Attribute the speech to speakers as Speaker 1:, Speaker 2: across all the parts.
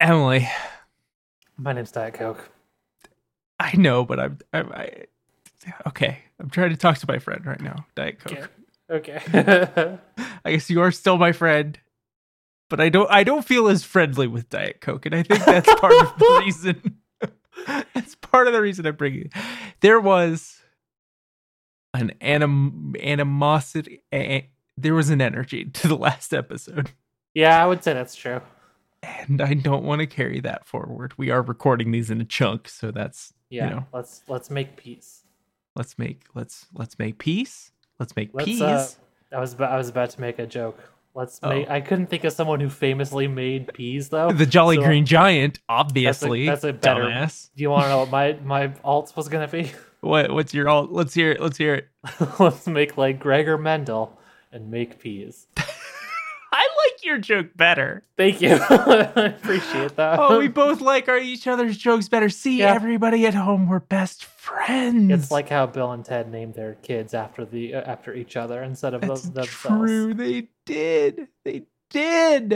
Speaker 1: Emily,
Speaker 2: My name's Diet Coke.
Speaker 1: I know, but I'm, I'm I, okay. I'm trying to talk to my friend right now, Diet Coke.
Speaker 2: Okay. Okay.
Speaker 1: I guess you are still my friend, but I don't. I don't feel as friendly with Diet Coke, and I think that's part of the reason. that's part of the reason I'm bringing. It. There was an anim animosity. A, there was an energy to the last episode,
Speaker 2: yeah, I would say that's true.
Speaker 1: And I don't want to carry that forward. We are recording these in a chunk, so that's
Speaker 2: Yeah.
Speaker 1: you know.
Speaker 2: Let's let's make peace.
Speaker 1: Let's make let's let's make peace. Let's make
Speaker 2: Let's
Speaker 1: peace.
Speaker 2: uh I was about, I was about to make a joke. Let's
Speaker 1: Oh.
Speaker 2: make I couldn't think of someone who famously made peas though.
Speaker 1: the Jolly
Speaker 2: so-
Speaker 1: Green Giant, obviously.
Speaker 2: that's a better-
Speaker 1: dumbass.
Speaker 2: Do you want to know what my my alt was gonna be?
Speaker 1: What what's your alt? Let's hear it. Let's hear it.
Speaker 2: let's make like Gregor Mendel and make peas.
Speaker 1: Like your joke better.
Speaker 2: Thank you. I appreciate that.
Speaker 1: Oh, we both like our each other's jokes better. See,
Speaker 2: Yeah.
Speaker 1: everybody at home, we're best friends.
Speaker 2: It's like how Bill and Ted named their kids after the uh, after each other instead of
Speaker 1: that's
Speaker 2: them- themselves.
Speaker 1: true. They did. They did.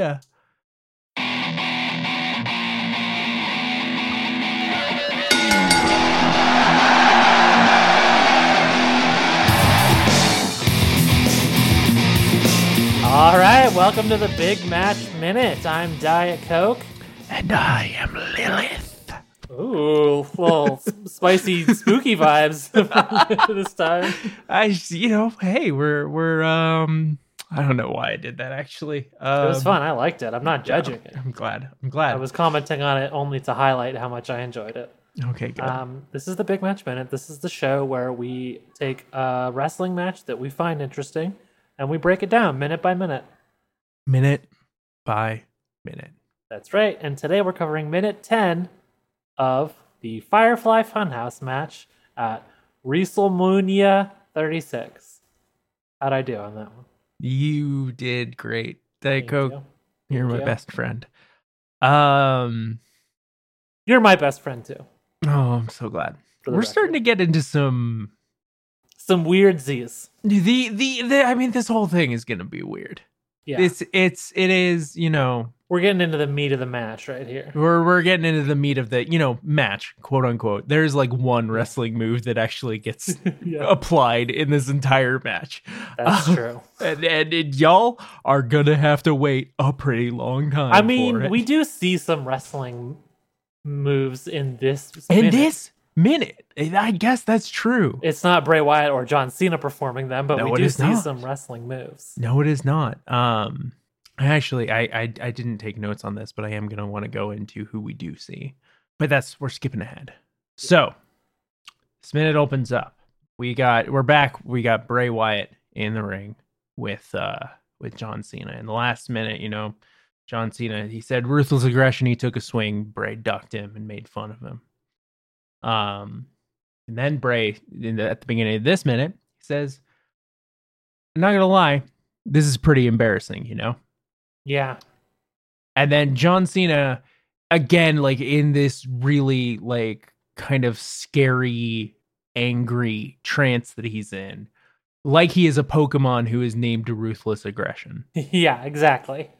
Speaker 2: All right, welcome to the Big Match Minute. I'm Diet Coke.
Speaker 1: And I am Lilith.
Speaker 2: Ooh, well, spicy, spooky vibes this time.
Speaker 1: I, you know, hey, we're we're um. I don't know why I did that actually. Um,
Speaker 2: It was fun. I liked it. I'm not judging it.
Speaker 1: I'm glad. I'm glad.
Speaker 2: I was commenting on it only to highlight how much I enjoyed it.
Speaker 1: okay. Good.
Speaker 2: Um, this is the Big Match Minute. This is the show where we take a wrestling match that we find interesting and we break it down minute by minute.
Speaker 1: minute by minute.
Speaker 2: That's right. And today we're covering minute 10 of the Firefly Funhouse match at WrestleMania 36. How'd I do on that one?
Speaker 1: You did great.
Speaker 2: Thank you.
Speaker 1: you're my
Speaker 2: you.
Speaker 1: best friend. Um.
Speaker 2: You're my best friend too.
Speaker 1: Oh, I'm so glad. We're starting to get into some
Speaker 2: Some weird Z's.
Speaker 1: the, the the. I mean, this whole thing is gonna be weird.
Speaker 2: Yeah.
Speaker 1: It's it's it is. You know,
Speaker 2: We're getting into the meat of the match right here.
Speaker 1: we're we're getting into the meat of the you know match, quote unquote. There's like one wrestling move that actually gets
Speaker 2: yeah.
Speaker 1: applied in this entire match.
Speaker 2: That's
Speaker 1: Uh,
Speaker 2: true.
Speaker 1: And, and, and y'all are gonna have to wait a pretty long time.
Speaker 2: I mean, we do see some wrestling moves in this.
Speaker 1: in
Speaker 2: minute.
Speaker 1: this minute. I guess that's true.
Speaker 2: It's not Bray Wyatt or John Cena performing them, but
Speaker 1: No,
Speaker 2: we do see
Speaker 1: not.
Speaker 2: some wrestling moves.
Speaker 1: No, it is not. Um, I actually, I, I, I didn't take notes on this, but I am gonna want to go into who we do see. But that's we're skipping ahead. So this minute opens up. We got we're back. We got Bray Wyatt in the ring with uh with John Cena. In the last minute, you know, John Cena he said ruthless aggression. He took a swing. Bray ducked him and made fun of him. Um, and then Bray in the, at the beginning of this minute he says, "I'm not gonna lie, this is pretty embarrassing," you know.
Speaker 2: Yeah.
Speaker 1: And then John Cena, again, like in this really like kind of scary, angry trance that he's in, like he is a Pokemon who is named Ruthless Aggression.
Speaker 2: Yeah, exactly.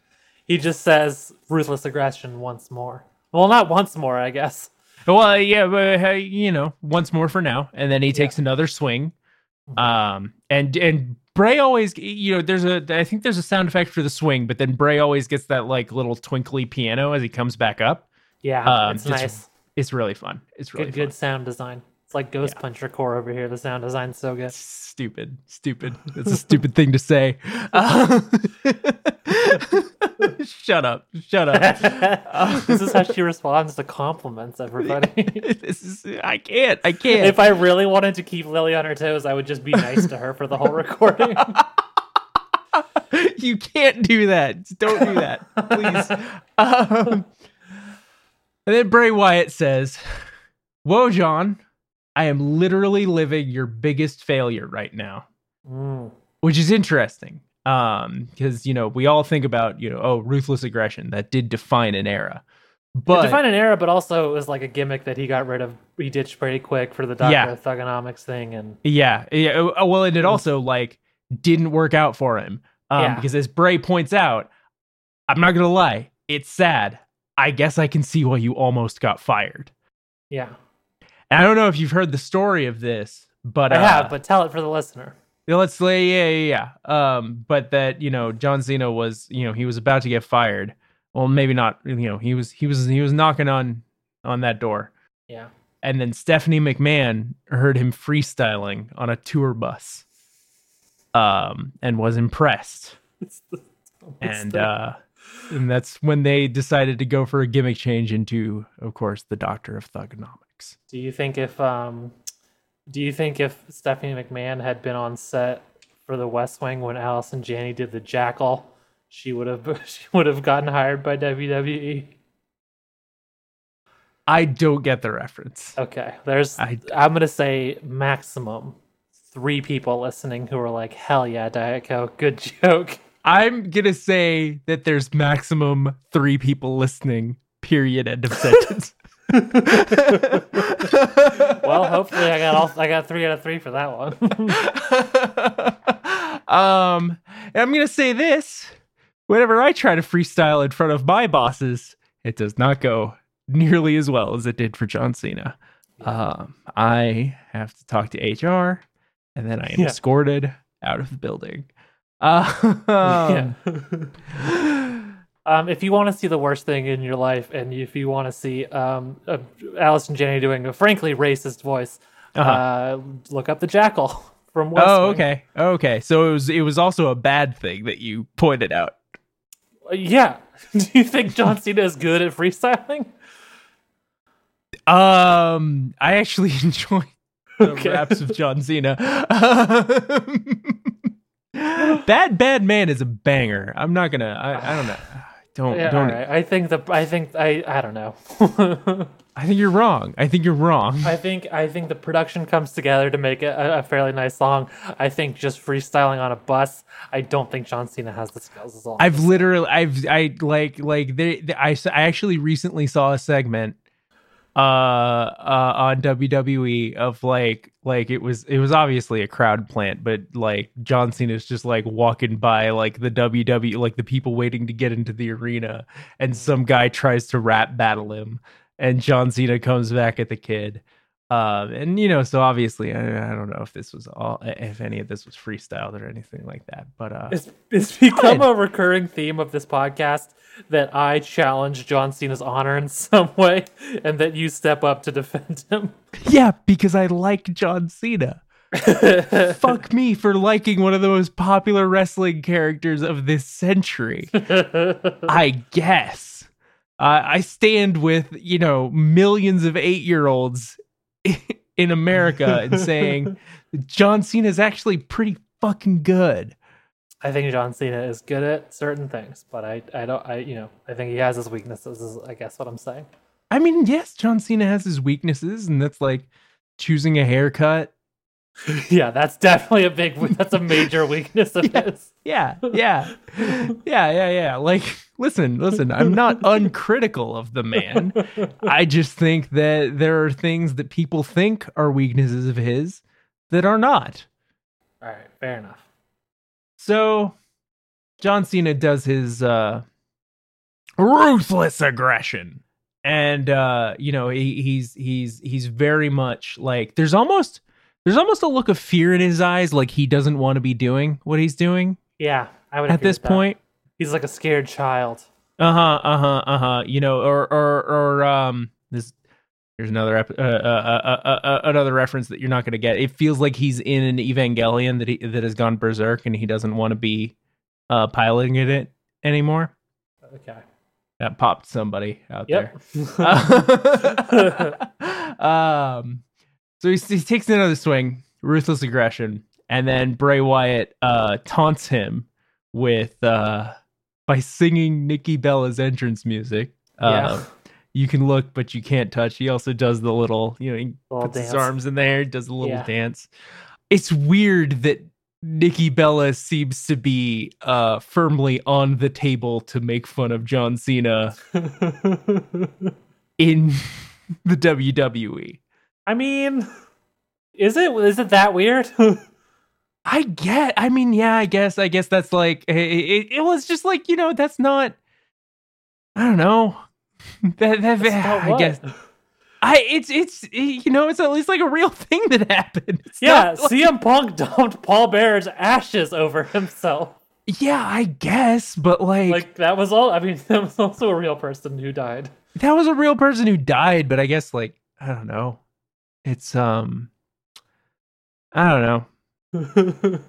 Speaker 2: He just says ruthless aggression once more. Well, not once more, I guess.
Speaker 1: Well, yeah, but uh, you know, once more for now, and then he takes another swing.
Speaker 2: Mhm.
Speaker 1: Um, and and Bray always, you know, there's a, I think there's a sound effect for the swing, but then Bray always gets that like little twinkly piano as he comes back up.
Speaker 2: Yeah,
Speaker 1: Um,
Speaker 2: it's
Speaker 1: just
Speaker 2: nice.
Speaker 1: It's really fun. It's really
Speaker 2: Good,
Speaker 1: fun.
Speaker 2: good sound design. It's like Ghost Puncher Core over here. The sound design's so good.
Speaker 1: stupid. Stupid. That's a stupid thing to say. Uh, shut up. Shut up.
Speaker 2: This is how she responds to compliments, everybody.
Speaker 1: this is i can't. I can't.
Speaker 2: If I really wanted to keep Lily on her toes, I would just be nice to her for the whole recording.
Speaker 1: you can't do that. Don't do that please. Um, and then bray wyatt says whoa john i am literally living your biggest failure right now
Speaker 2: Mm.
Speaker 1: which is interesting um because you know we all think about you know oh ruthless aggression that did define an era but
Speaker 2: Define an era, but also it was like a gimmick that he got rid of. He ditched pretty quick for the Doctor
Speaker 1: Yeah.
Speaker 2: Thuganomics thing, and
Speaker 1: yeah yeah uh, well and it also like didn't work out for him um
Speaker 2: Yeah.
Speaker 1: because as bray points out i'm not gonna lie it's sad I guess I can see why you almost got fired.
Speaker 2: Yeah,
Speaker 1: I don't know if you've heard the story of this, but
Speaker 2: I
Speaker 1: uh,
Speaker 2: have, but tell it for the listener.
Speaker 1: Yeah, let's say yeah, yeah, yeah. Um, but that you know, John Cena was you know he was about to get fired. Well, maybe not. You know, he was he was he was knocking on on that door,
Speaker 2: Yeah,
Speaker 1: and then Stephanie McMahon heard him freestyling on a tour bus, um, and was impressed,
Speaker 2: It's the- it's
Speaker 1: and
Speaker 2: the-
Speaker 1: uh, and that's when they decided to go for a gimmick change into, of course, the Doctor of Thuganomics.
Speaker 2: Do you think if um, do you think if Stephanie McMahon had been on set for The West Wing when Allison Janney did the Jackal, she would have she would have gotten hired by? WWE?
Speaker 1: I don't get the reference.
Speaker 2: Okay, there's
Speaker 1: I-
Speaker 2: I'm gonna say maximum three people listening who are like, hell yeah, Diet Coke, good joke.
Speaker 1: I'm gonna say that there's maximum three people listening. Period. End of sentence.
Speaker 2: Well, hopefully I got all I got three out of three for that one.
Speaker 1: um, I'm gonna say this: whenever I try to freestyle in front of my bosses, it does not go nearly as well as it did for John Cena. Um, I have to talk to HR, and then I am
Speaker 2: Yeah.
Speaker 1: escorted out of the building. Uh,
Speaker 2: yeah. Um, if you want to see the worst thing in your life, and if you want to see um, uh, Allison Janney doing a frankly racist voice, uh
Speaker 1: Uh-huh.
Speaker 2: look up the Jackal from West
Speaker 1: Oh,
Speaker 2: Wing.
Speaker 1: okay. Okay. So it was it was also a bad thing that you pointed out.
Speaker 2: Uh, Yeah. Do you think John Cena is good at freestyling?
Speaker 1: Um, I actually enjoy the
Speaker 2: Okay.
Speaker 1: raps of John Cena. bad Bad Man is a banger. I'm not gonna. I, I don't know. Don't
Speaker 2: Yeah,
Speaker 1: don't.
Speaker 2: right. I think the I think I I don't know.
Speaker 1: I think you're wrong. I think you're wrong.
Speaker 2: I think I think the production comes together to make it a, a fairly nice song. I think just freestyling on a bus. I don't think John Cena has the skills. All. I'm
Speaker 1: I've literally, I've, I like, like, they, they- I actually recently saw a segment, uh, uh, on WWE of like, like it was, it was obviously a crowd plant, but like John Cena's just like walking by like the WWE, like the people waiting to get into the arena, and some guy tries to rap battle him, and John Cena comes back at the kid. Um, and you know, so obviously, I, I don't know if this was all, if any of this was freestyled or anything like that, but uh,
Speaker 2: It's, it's become a recurring theme of this podcast that I challenge John Cena's honor in some way, and that you step up to defend him.
Speaker 1: Yeah, because I like John Cena. Fuck me for liking one of the most popular wrestling characters of this century. I guess. Uh, I stand with, you know, millions of eight year olds in America and saying John Cena is actually pretty fucking good.
Speaker 2: I think John Cena is good at certain things, but I, I don't, I, you know, I think he has his weaknesses. Is I guess what I'm saying.
Speaker 1: I mean, yes, John Cena has his weaknesses, and that's like choosing a haircut.
Speaker 2: Yeah, that's definitely a big. That's a major weakness of his.
Speaker 1: Yeah, yeah, yeah, yeah, yeah. Like, listen, listen, I'm not uncritical of the man. I just think that there are things that people think are weaknesses of his that are not.
Speaker 2: All right, fair enough.
Speaker 1: So, John Cena does his uh, ruthless aggression, and uh, you know he, he's he's he's very much like there's almost there's almost a look of fear in his eyes, like he doesn't want to be doing what he's doing
Speaker 2: Yeah, I would.
Speaker 1: at this point.
Speaker 2: he's like a scared child.
Speaker 1: Uh huh. Uh huh. Uh huh. You know, or or or um, this. Here's another ep- uh, uh, uh, uh, uh, another reference that you're not going to get. It feels like he's in an Evangelion that he that has gone berserk and he doesn't want to be uh piloting it anymore.
Speaker 2: Okay.
Speaker 1: That popped somebody out
Speaker 2: Yep.
Speaker 1: there. um, so he, he takes another swing, ruthless aggression, and then Bray Wyatt uh taunts him with uh by singing Nikki Bella's entrance music.
Speaker 2: yeah.
Speaker 1: Uh, you can look, but you can't touch. He also does the little, you know, he
Speaker 2: Little
Speaker 1: puts his arms in there, does a little
Speaker 2: Yeah.
Speaker 1: dance. It's weird that Nikki Bella seems to be uh firmly on the table to make fun of John Cena in the. WWE.
Speaker 2: I mean, is it is it that weird?
Speaker 1: I get. I mean, yeah. I guess. I guess that's like. It, it, it was just like you know. That's not. I don't know. That, that, I guess I it's it's you know it's at least like a real thing that happened. It's
Speaker 2: Yeah,
Speaker 1: like-
Speaker 2: CM Punk dumped Paul Bearer's ashes over himself.
Speaker 1: yeah, I guess, but like,
Speaker 2: Like that was all. I mean, that was also a real person who died.
Speaker 1: that was a real person who died, but I guess like I don't know. It's um I don't know.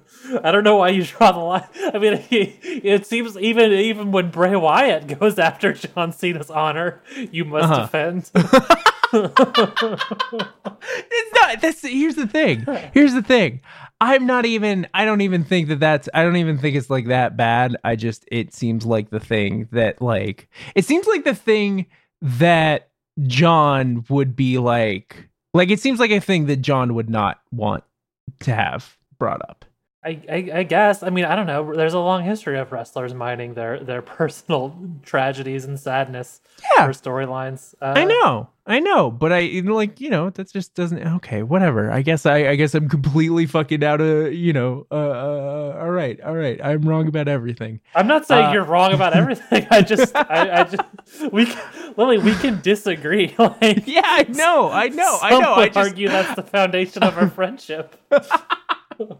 Speaker 2: I don't know why you draw the line. I mean, it seems even even when Bray Wyatt goes after John Cena's honor, you must
Speaker 1: Uh-huh.
Speaker 2: defend.
Speaker 1: it's not that's here's the thing here's the thing i'm not even i don't even think that that's i don't even think it's like that bad i just it seems like the thing that like it seems like the thing that john would be like like it seems like a thing that john would not want to have brought up
Speaker 2: I, I, I guess. I mean, I don't know. There's a long history of wrestlers mining their their personal tragedies and sadness
Speaker 1: Yeah.
Speaker 2: for storylines. Uh,
Speaker 1: i know i know but i like you know that just doesn't okay whatever i guess i i guess i'm completely fucking out of you know uh, uh all right all right i'm wrong about everything
Speaker 2: I'm not saying
Speaker 1: Uh,
Speaker 2: you're wrong about everything. I just, I, I just, we, can, Lily, we can disagree. Like,
Speaker 1: Yeah, I know, I know, I know. I just,
Speaker 2: argue that's the foundation of our friendship.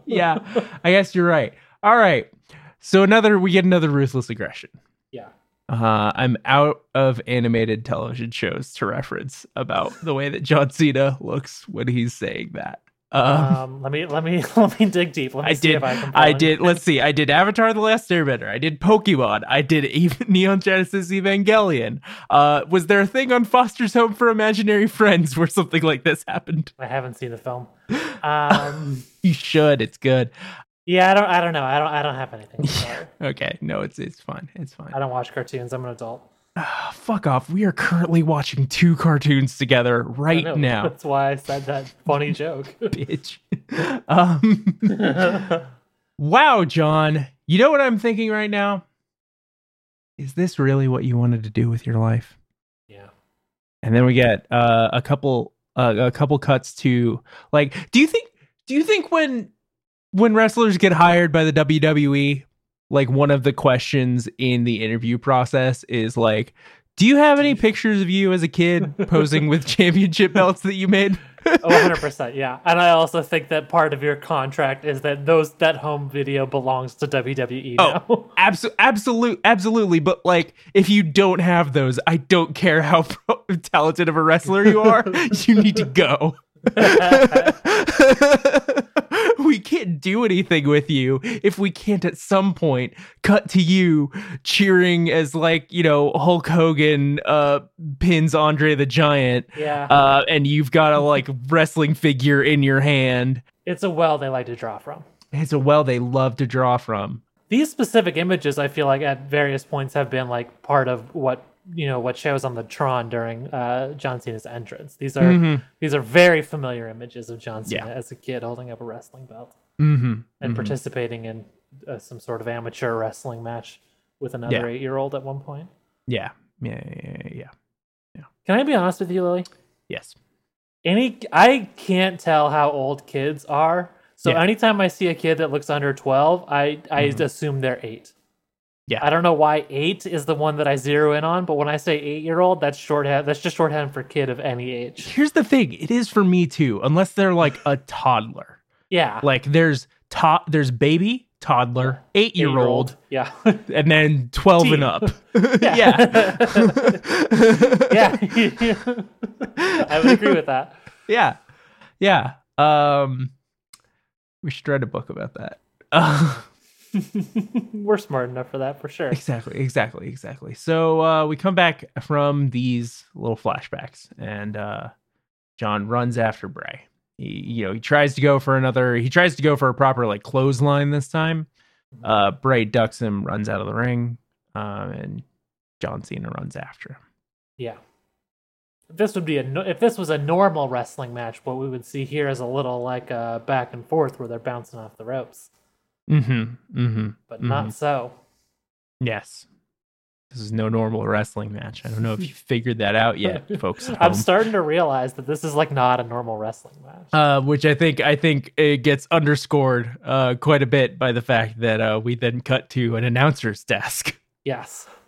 Speaker 1: Yeah, I guess you're right. All right, so another, we get another ruthless aggression.
Speaker 2: Yeah.
Speaker 1: Uh, I'm out of animated television shows to reference about the way that John Cena looks when he's saying that. Um,
Speaker 2: Um, let me, let me, let me dig deep. Let me
Speaker 1: I
Speaker 2: see
Speaker 1: did.
Speaker 2: if I can.
Speaker 1: I did. Let's see. I did Avatar: The Last Airbender. I did Pokemon. I did even Neon Genesis Evangelion. Uh, was there a thing on Foster's Home for Imaginary Friends where something like this happened?
Speaker 2: I haven't seen the film. Um,
Speaker 1: You should. It's good.
Speaker 2: yeah, I don't, I don't know. I don't, I don't have anything.
Speaker 1: Okay. No, it's it's fine. It's fine.
Speaker 2: I don't watch cartoons. I'm an adult.
Speaker 1: Ah, fuck off. We are currently watching two cartoons together right
Speaker 2: know.
Speaker 1: now,
Speaker 2: That's why I said that funny joke.
Speaker 1: bitch. um, wow, John. You know what I'm thinking right now? Is this really what you wanted to do with your life?
Speaker 2: yeah.
Speaker 1: And then we get uh, a couple uh, a couple cuts to like do you think do you think when when wrestlers get hired by the WWE like one of the questions in the interview process is like do you have any pictures of you as a kid posing with championship belts that you made?
Speaker 2: Oh, 100%. Yeah. And I also think that part of your contract is that those that home video belongs to WWE oh, now.
Speaker 1: Oh, absolutely, absolute, absolutely. But like, if you don't have those, I don't care how pro- talented of a wrestler you are. you need to go. we can't do anything with you if we can't at some point cut to you cheering as like you know Hulk Hogan uh pins Andre the Giant
Speaker 2: yeah.
Speaker 1: uh and you've got a like wrestling figure in your hand.
Speaker 2: it's a well they like to draw from.
Speaker 1: It's a well they love to draw from.
Speaker 2: These specific images, I feel like at various points have been like part of what you know what shows on the Tron during uh, John Cena's entrance. These are
Speaker 1: Mhm.
Speaker 2: these are very familiar images of John Cena
Speaker 1: Yeah.
Speaker 2: as a kid holding up a wrestling belt
Speaker 1: Mm-hmm.
Speaker 2: and participating in uh, some sort of amateur wrestling match with another
Speaker 1: Yeah.
Speaker 2: eight year old at one point.
Speaker 1: Yeah. Yeah. Yeah. Yeah. yeah.
Speaker 2: Can I be honest with you, Lily?
Speaker 1: Yes.
Speaker 2: any I can't tell how old kids are. So anytime I see a kid that looks under 12, I I assume they're 8.
Speaker 1: Yeah.
Speaker 2: I don't know why 8 is the one that I zero in on, but when I say 8-year-old, that's shorthand that's just shorthand for kid of any age.
Speaker 1: Here's the thing. It is for me too, unless they're like a toddler.
Speaker 2: Yeah.
Speaker 1: Like there's to- there's baby, toddler, eight year old,
Speaker 2: Yeah.
Speaker 1: and then twelve
Speaker 2: Teen.
Speaker 1: and up. yeah.
Speaker 2: yeah. I would agree with that.
Speaker 1: yeah. Yeah. Um we should write a book about that. Uh,
Speaker 2: We're smart enough for that for sure.
Speaker 1: exactly, exactly, exactly. So uh we come back from these little flashbacks and uh John runs after Bray. He you know, he tries to go for another he tries to go for a proper like clothesline this time. Uh Bray ducks him, runs out of the ring, um, and John Cena runs after him.
Speaker 2: Yeah. If this would be a if this was a normal wrestling match, what we would see here is a little like uh, back and forth where they're bouncing off the ropes,
Speaker 1: Mm-hmm. Mm-hmm.
Speaker 2: but not so.
Speaker 1: Yes. This is no normal wrestling match. I don't know if you figured that out yet, folks.
Speaker 2: I'm starting to realize that this is like not a normal wrestling match.
Speaker 1: uh, which I think I think it gets underscored uh, quite a bit by the fact that uh, we then cut to an announcer's desk.
Speaker 2: yes.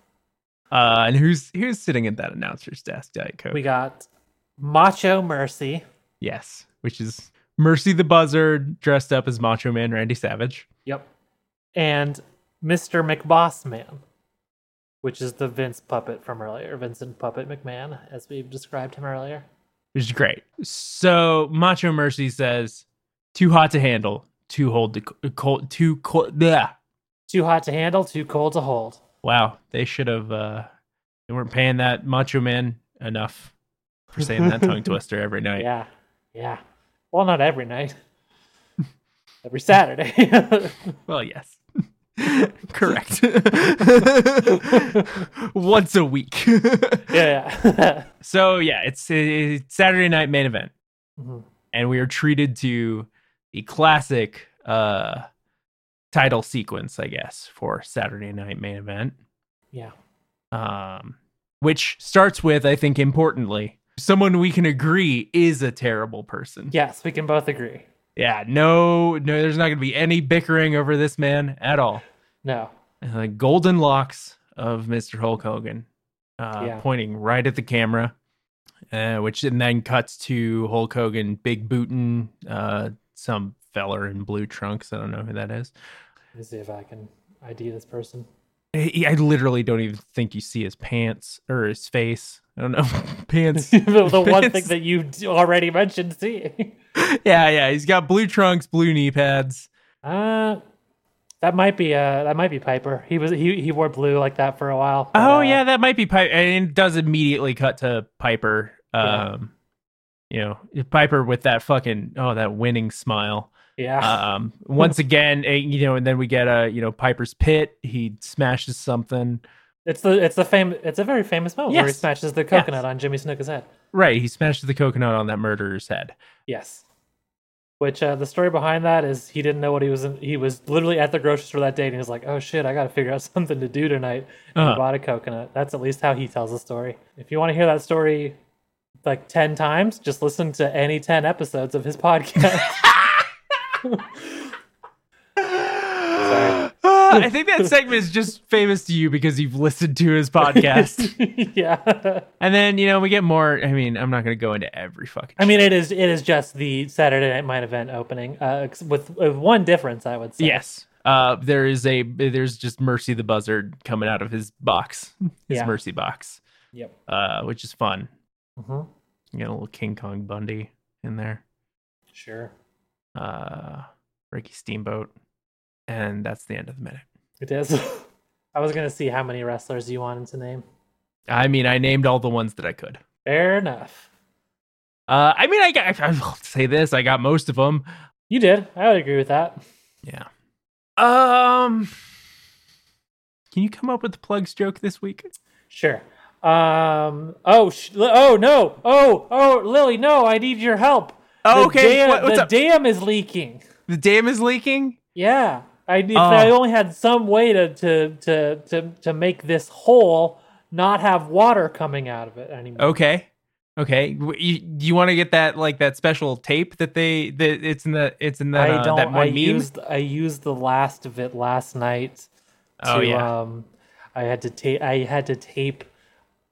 Speaker 1: Uh, and who's who's sitting at that announcer's desk? Diet Coke.
Speaker 2: We got Macho Mercy.
Speaker 1: yes, which is Mercy the Buzzard dressed up as Macho Man Randy Savage.
Speaker 2: Yep. And Mr. McBoss Man, which is the Vince puppet from earlier, Vincent Puppet McMahon, as we've described him earlier.
Speaker 1: which is great. So Macho Mercy says, "Too hot to handle, too hold to c- cold, too cold." Yeah.
Speaker 2: Too hot to handle, too cold to hold.
Speaker 1: Wow, they should have. uh They weren't paying that Macho Man enough for saying that tongue twister every night.
Speaker 2: Yeah. Yeah. Well, not every night. Every Saturday.
Speaker 1: Well, yes. Correct. Once a week.
Speaker 2: yeah. yeah.
Speaker 1: so yeah, it's, it's Saturday night main event.
Speaker 2: Mhm.
Speaker 1: and we are treated to the classic uh title sequence, I guess, for Saturday night main event.
Speaker 2: yeah.
Speaker 1: Um which starts with, I think importantly, someone we can agree is a terrible person.
Speaker 2: Yes, we can both agree.
Speaker 1: Yeah, no no there's not gonna be any bickering over this man at all.
Speaker 2: No.
Speaker 1: Uh, golden locks of Mr. Hulk Hogan. Uh,
Speaker 2: Yeah.
Speaker 1: pointing right at the camera, uh, which and then cuts to Hulk Hogan big booting uh, some feller in blue trunks. I don't know who that is.
Speaker 2: Let me see if I can ID this person.
Speaker 1: I, I literally don't even think you see his pants or his face. I don't know pants.
Speaker 2: the the one thing that you already mentioned seeing.
Speaker 1: yeah, yeah. He's got blue trunks, blue knee pads.
Speaker 2: Uh that might be uh that might be Piper. He was he he wore blue like that for a while. but,
Speaker 1: Oh
Speaker 2: uh,
Speaker 1: yeah, that might be Piper. And it does immediately cut to Piper.
Speaker 2: Yeah.
Speaker 1: Um, you know, Piper with that fucking oh that winning smile.
Speaker 2: Yeah.
Speaker 1: Um, once again, eh, you know, and then we get a you know Piper's pit. He smashes something.
Speaker 2: It's the it's the fame it's a very famous moment where he smashes the coconut on Jimmy Snuka's head.
Speaker 1: Right, he smashes the coconut on that murderer's head.
Speaker 2: Yes. Which uh, the story behind that is he didn't know what he was in, he was literally at the grocery store that day and he was like, "Oh shit, I got to figure out something to do tonight." And
Speaker 1: Uh-huh.
Speaker 2: he bought a coconut. That's at least how he tells the story. If you want to hear that story like 10 times, just listen to any 10 episodes of his podcast.
Speaker 1: I think that segment is just famous to you because you've listened to his podcast.
Speaker 2: yeah.
Speaker 1: and then you know we get more. I mean, I'm not going to go into every fucking.
Speaker 2: I mean, it is it is just the Saturday Night Main Event opening, uh, with, with one difference, I would say.
Speaker 1: Yes. Uh, there is a there's just Mercy the Buzzard coming out of his box, his
Speaker 2: Yeah.
Speaker 1: Mercy box,
Speaker 2: Yep.
Speaker 1: uh, which is fun.
Speaker 2: hmm
Speaker 1: You get a little King Kong Bundy in there,
Speaker 2: Sure.
Speaker 1: uh, Ricky Steamboat, and that's the end of the minute.
Speaker 2: It is. I was gonna see how many wrestlers you wanted to name.
Speaker 1: I mean, I named all the ones that I could.
Speaker 2: Fair enough.
Speaker 1: Uh, I mean, I got. I'll say this: I got most of them.
Speaker 2: You did. I would agree with that.
Speaker 1: Yeah. Um. Can you come up with the plugs joke this week?
Speaker 2: Sure. Um. Oh. Sh- oh no. Oh. Oh. Lily. No. I need your help.
Speaker 1: Oh,
Speaker 2: The
Speaker 1: okay.
Speaker 2: Dam,
Speaker 1: What-
Speaker 2: the
Speaker 1: up?
Speaker 2: dam is leaking.
Speaker 1: The dam is leaking.
Speaker 2: Yeah. I if
Speaker 1: Oh.
Speaker 2: I only had some way to to to to to make this hole not have water coming out of it anymore.
Speaker 1: Okay. Okay. You, you want to get that like that special tape that they that it's in the it's in that
Speaker 2: I
Speaker 1: uh,
Speaker 2: don't.
Speaker 1: that
Speaker 2: I
Speaker 1: meme?
Speaker 2: used I used the last of it last night. To,
Speaker 1: Oh, yeah.
Speaker 2: Um, I had to tape. I had to tape.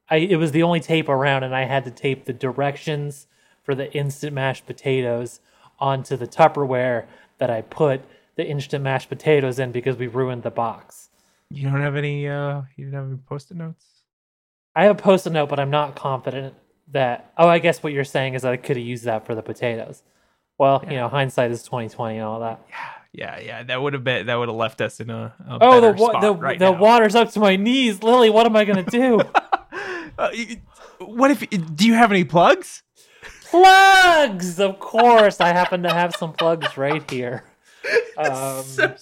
Speaker 2: I it was the only tape around, and I had to tape the directions for the instant mashed potatoes onto the Tupperware that I put the instant mashed potatoes in because we ruined the box.
Speaker 1: You don't have any uh you don't have any post-it notes?
Speaker 2: I have a post-it note, but I'm not confident that. Oh, I guess what you're saying is that I could have used that for the potatoes. Well, you know, hindsight is 2020 and all that.
Speaker 1: Yeah, yeah. Yeah. That would have been that would have left us in a, a
Speaker 2: Oh, the wa- the
Speaker 1: right
Speaker 2: the
Speaker 1: now.
Speaker 2: water's up to my knees, Lily. What am I gonna do?
Speaker 1: Uh, what if do you have any plugs?
Speaker 2: plugs, of course. I happen to have some plugs right here. Um,
Speaker 1: So.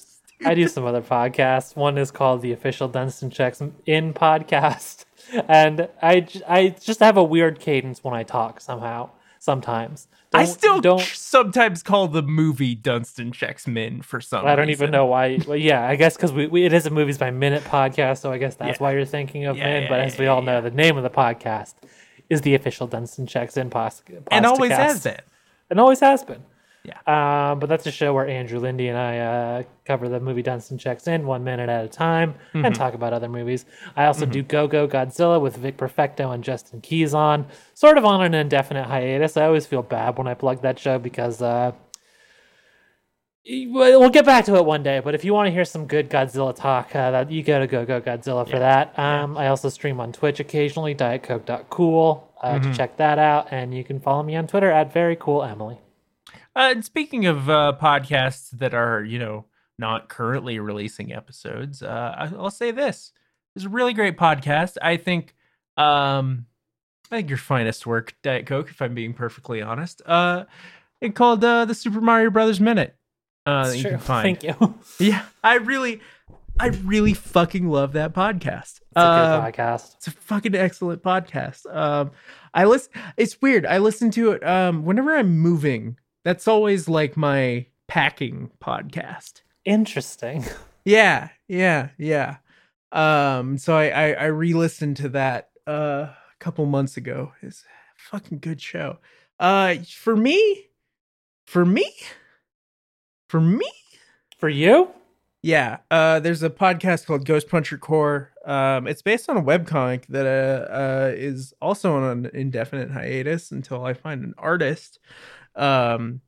Speaker 2: I do some other podcasts. One is called the Official Dunston Checks In Podcast, and I I just have a weird cadence when I talk somehow. Sometimes
Speaker 1: I
Speaker 2: Don't-
Speaker 1: still
Speaker 2: don't.
Speaker 1: sometimes call the movie Dunston Checks Min for some
Speaker 2: I don't
Speaker 1: reason.
Speaker 2: even know why. Well, yeah, I guess because we, we it is a movies by minute podcast, so I guess that's
Speaker 1: Yeah.
Speaker 2: why you're thinking of
Speaker 1: Yeah,
Speaker 2: Min.
Speaker 1: yeah,
Speaker 2: but as we all know, the name of the podcast is the Official Dunston Checks In Podcast,
Speaker 1: And always has been.
Speaker 2: and always has been.
Speaker 1: Yeah.
Speaker 2: Uh, but that's a show where Andrew Lindy and I uh, cover the movie Dunston Checks In one minute at a time
Speaker 1: Mhm.
Speaker 2: and talk about other movies. I also
Speaker 1: Mhm.
Speaker 2: do Go Go Godzilla with Vic Perfecto and Justin Keys on, sort of on an indefinite hiatus. I always feel bad when I plug that show because uh, well, get back to it one day. But if you want to hear some good Godzilla talk, uh, that you go to Go Go Godzilla for
Speaker 1: Yeah.
Speaker 2: that. Um, I also stream on Twitch occasionally, dietcoke.cool uh, to
Speaker 1: Mhm.
Speaker 2: check that out, and you can follow me on Twitter at very cool Emily.
Speaker 1: Uh, and speaking of uh, podcasts that are, you know, not currently releasing episodes, uh, I'll say this: it's a really great podcast. I think, um, I think your finest work, Diet Coke, if I'm being perfectly honest. Uh, it called uh, the Super Mario Brothers Minute. Uh, that you
Speaker 2: true.
Speaker 1: can find.
Speaker 2: Thank you.
Speaker 1: Yeah, I really, I really fucking love that podcast.
Speaker 2: It's a
Speaker 1: Um,
Speaker 2: good podcast.
Speaker 1: it's a fucking excellent podcast. Um, I listen. It's weird. I listen to it um whenever I'm moving. That's always like my packing podcast.
Speaker 2: Interesting.
Speaker 1: Yeah, yeah, yeah. Um, so I I, I re-listened to that uh, a couple months ago. It's a fucking good show. Uh, for me, for me, for me.
Speaker 2: For you?
Speaker 1: Yeah, uh, there's a podcast called Ghost Puncher Core. Um, it's based on a webcomic that uh, uh, is also on an indefinite hiatus until I find an artist. Um,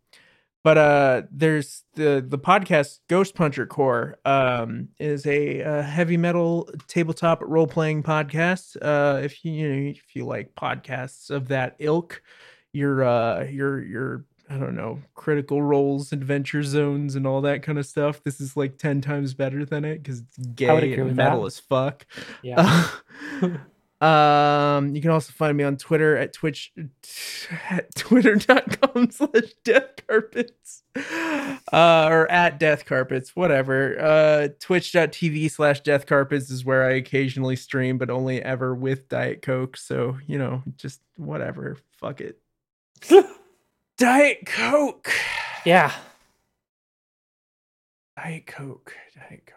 Speaker 1: but uh, there's the the podcast Ghost Puncher Core um, is a, uh heavy metal tabletop role playing podcast. Uh, if you, you know if you like podcasts of that ilk, your uh, your your I don't know, critical roles, adventure zones, and all that kind of stuff. This is like 10 times better than it because it's gay and metal
Speaker 2: that.
Speaker 1: as fuck.
Speaker 2: Yeah.
Speaker 1: um, you can also find me on Twitter at Twitch at twitter.com slash death carpets. Uh, or at death carpets, whatever. Uh twitch.tv slash death carpets is where I occasionally stream, but only ever with Diet Coke. So, you know, just whatever. Fuck it. Diet Coke.
Speaker 2: yeah.
Speaker 1: Diet Coke. Diet Coke.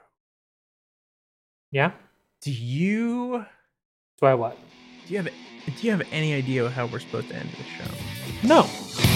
Speaker 2: Yeah.
Speaker 1: Do you
Speaker 2: Do I what?
Speaker 1: do you have do you have any idea how we're supposed to end the show?
Speaker 2: No.